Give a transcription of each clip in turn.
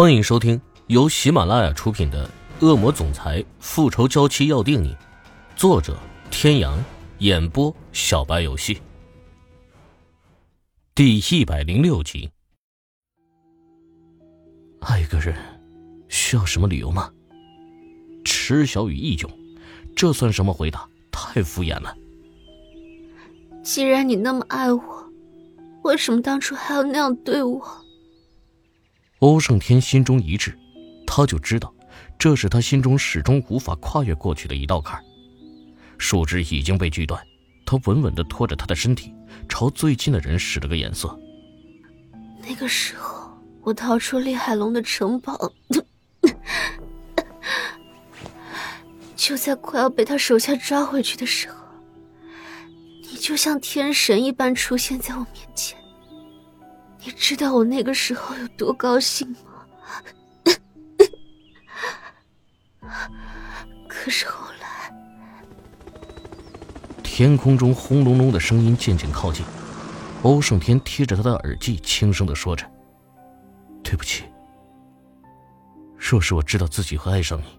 欢迎收听由喜马拉雅出品的《恶魔总裁复仇娇妻要定你》，作者：天阳，演播：小白游戏。第一百零六集。爱一个人需要什么理由吗？池小雨一窘，这算什么回答？太敷衍了。既然你那么爱我，为什么当初还要那样对我？欧胜天心中一滞，他就知道，这是他心中始终无法跨越过去的一道坎。树枝已经被锯断，他稳稳的拖着他的身体，朝最近的人使了个眼色。那个时候，我逃出厉海龙的城堡，就在快要被他手下抓回去的时候，你就像天神一般出现在我面前。你知道我那个时候有多高兴吗？可是后来，天空中轰隆隆的声音渐渐靠近，欧胜天贴着他的耳际轻声的说着：“对不起，若是我知道自己会爱上你，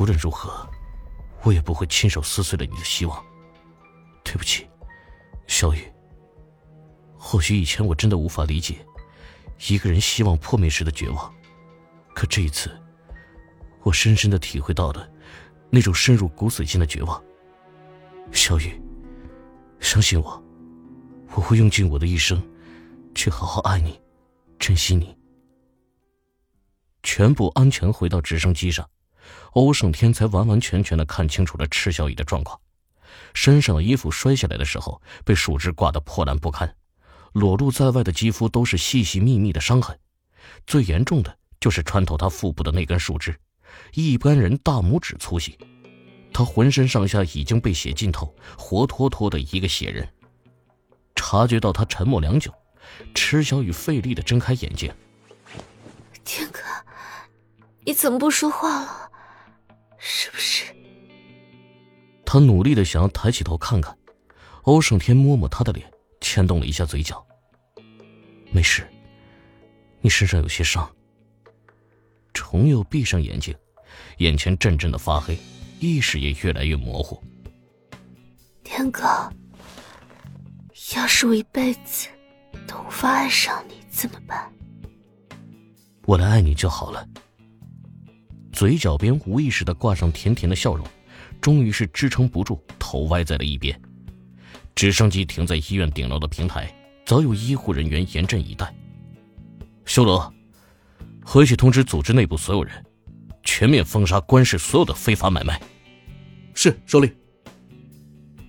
无论如何，我也不会亲手撕碎了你的希望。对不起，小雨。”或许以前我真的无法理解一个人希望破灭时的绝望，可这一次，我深深的体会到了那种深入骨髓间的绝望。小雨，相信我，我会用尽我的一生去好好爱你，珍惜你。全部安全回到直升机上，欧胜天才完完全全的看清楚了赤小雨的状况，身上的衣服摔下来的时候被树枝挂得破烂不堪。裸露在外的肌肤都是细细密密的伤痕，最严重的就是穿透他腹部的那根树枝，一般人大拇指粗细。他浑身上下已经被血浸透，活脱脱的一个血人。察觉到他沉默良久，池小雨费力的睁开眼睛：“天哥，你怎么不说话了？是不是？”他努力的想要抬起头看看，欧胜天摸摸他的脸。牵动了一下嘴角。没事，你身上有些伤。重又闭上眼睛，眼前阵阵的发黑，意识也越来越模糊。天哥，要是我一辈子都无法爱上你，怎么办？我来爱你就好了。嘴角边无意识的挂上甜甜的笑容，终于是支撑不住，头歪在了一边。直升机停在医院顶楼的平台，早有医护人员严阵以待。修罗，回去通知组织内部所有人，全面封杀关市所有的非法买卖。是，首领。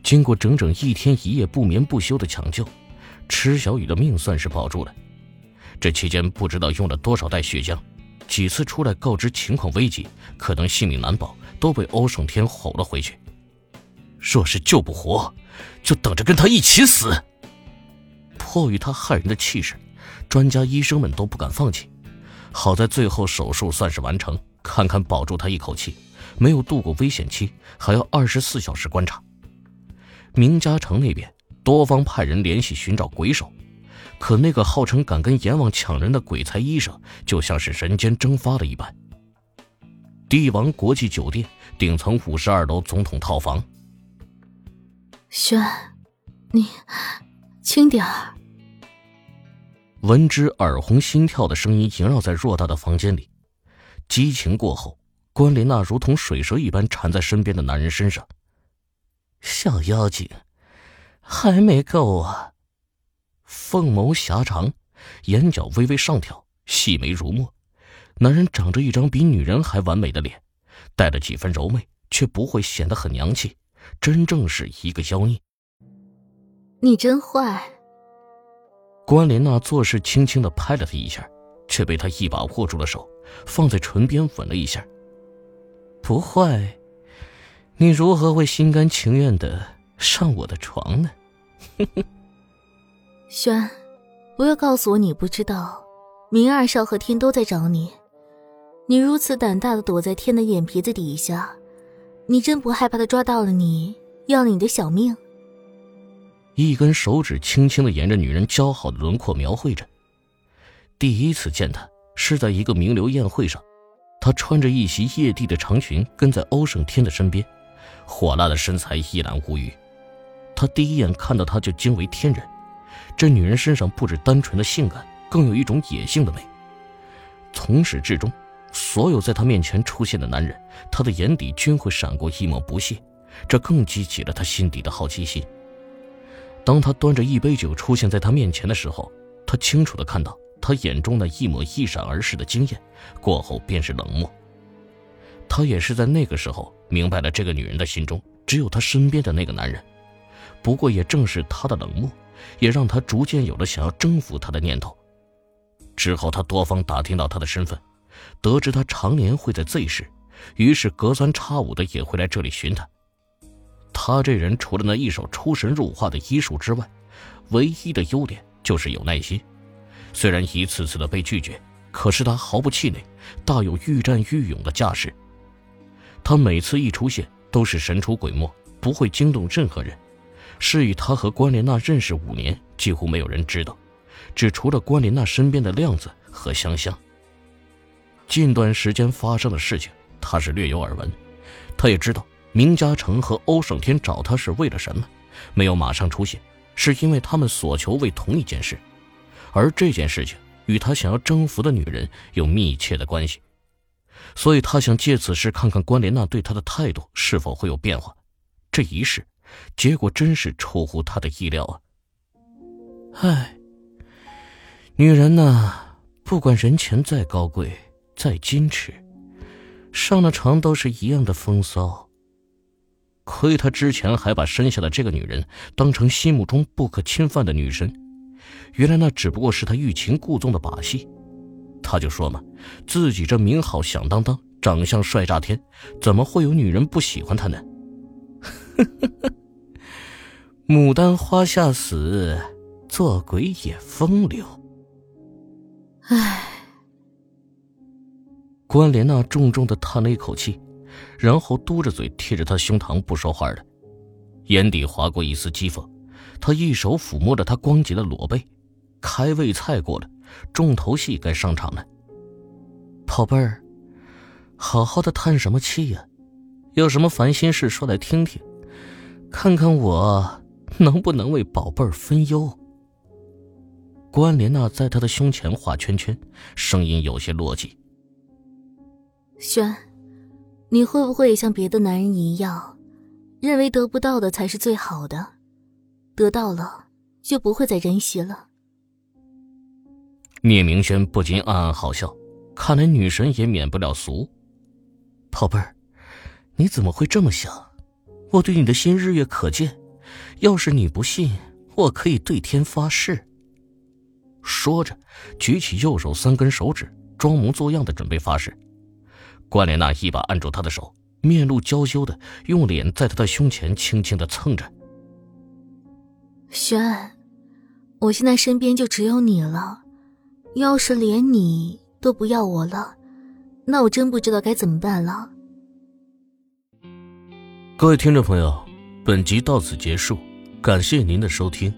经过整整一天一夜不眠不休的抢救，池小雨的命算是保住了。这期间不知道用了多少袋血浆，几次出来告知情况危急，可能性命难保，都被欧胜天吼了回去。若是救不活，就等着跟他一起死。迫于他骇人的气势，专家医生们都不敢放弃。好在最后手术算是完成，堪堪保住他一口气，没有度过危险期，还要二十四小时观察。明家城那边，多方派人联系寻找鬼手，可那个号称敢跟阎王抢人的鬼才医生，就像是人间蒸发了一般。帝王国际酒店顶层五十二楼总统套房。轩，你轻点儿。闻之耳红心跳的声音萦绕在偌大的房间里，激情过后，关琳娜如同水蛇一般缠在身边的男人身上。小妖精，还没够啊！凤眸狭长，眼角微微上挑，细眉如墨。男人长着一张比女人还完美的脸，带着几分柔媚，却不会显得很娘气。真正是一个妖孽。你真坏。关莲娜做事轻轻的拍了他一下，却被他一把握住了手，放在唇边吻了一下。不坏，你如何会心甘情愿的上我的床呢？轩，不要告诉我你不知道，明二少和天都在找你。你如此胆大的躲在天的眼皮子底下。你真不害怕他抓到了你，要了你的小命？一根手指轻轻的沿着女人姣好的轮廓描绘着。第一次见她，是在一个名流宴会上，她穿着一袭曳地的长裙，跟在欧胜天的身边，火辣的身材一览无余。他第一眼看到她就惊为天人，这女人身上不止单纯的性感，更有一种野性的美。从始至终，所有在他面前出现的男人，他的眼底均会闪过一抹不屑，这更激起了他心底的好奇心。当他端着一杯酒出现在他面前的时候，他清楚的看到他眼中那一抹一闪而逝的惊艳，过后便是冷漠。他也是在那个时候明白了，这个女人的心中只有他身边的那个男人。不过，也正是他的冷漠，也让他逐渐有了想要征服她的念头。之后，他多方打听到她的身份，得知他常年会在 Z 市，于是隔三差五的也会来这里寻他。他这人除了那一手出神入化的医术之外，唯一的优点就是有耐心。虽然一次次的被拒绝，可是他毫不气馁，大有愈战愈勇的架势。他每次一出现都是神出鬼没，不会惊动任何人。是以他和关莲娜认识五年，几乎没有人知道，只除了关莲娜身边的亮子和香香。近段时间发生的事情，他是略有耳闻，他也知道明嘉诚和欧胜天找他是为了什么，没有马上出现，是因为他们所求为同一件事，而这件事情与他想要征服的女人有密切的关系，所以他想借此事看看关莲娜对他的态度是否会有变化。这一试。结果真是出乎他的意料啊！唉，女人呐，不管人前再高贵、再矜持，上了床都是一样的风骚。亏他之前还把生下的这个女人当成心目中不可侵犯的女神，原来那只不过是他欲擒故纵的把戏。他就说嘛，自己这名号响当当，长相帅炸天，怎么会有女人不喜欢他呢？牡丹花下死，做鬼也风流。唉，关莲娜重重的叹了一口气，然后嘟着嘴贴着他胸膛不说话了，眼底划过一丝讥讽。他一手抚摸着他光洁的裸背，开胃菜过了，重头戏该上场了。宝贝儿，好好的叹什么气呀？有什么烦心事说来听听，看看我。能不能为宝贝儿分忧？关莲娜在他的胸前画圈圈，声音有些落寂。轩，你会不会也像别的男人一样，认为得不到的才是最好的，得到了就不会再珍惜了？聂明轩不禁暗暗好笑，看来女神也免不了俗。宝贝儿，你怎么会这么想？我对你的心日月可见。要是你不信，我可以对天发誓。说着，举起右手三根手指，装模作样的准备发誓。关莲娜一把按住他的手，面露娇羞的用脸在他的胸前轻轻的蹭着。轩，我现在身边就只有你了，要是连你都不要我了，那我真不知道该怎么办了。各位听众朋友，本集到此结束。感谢您的收听。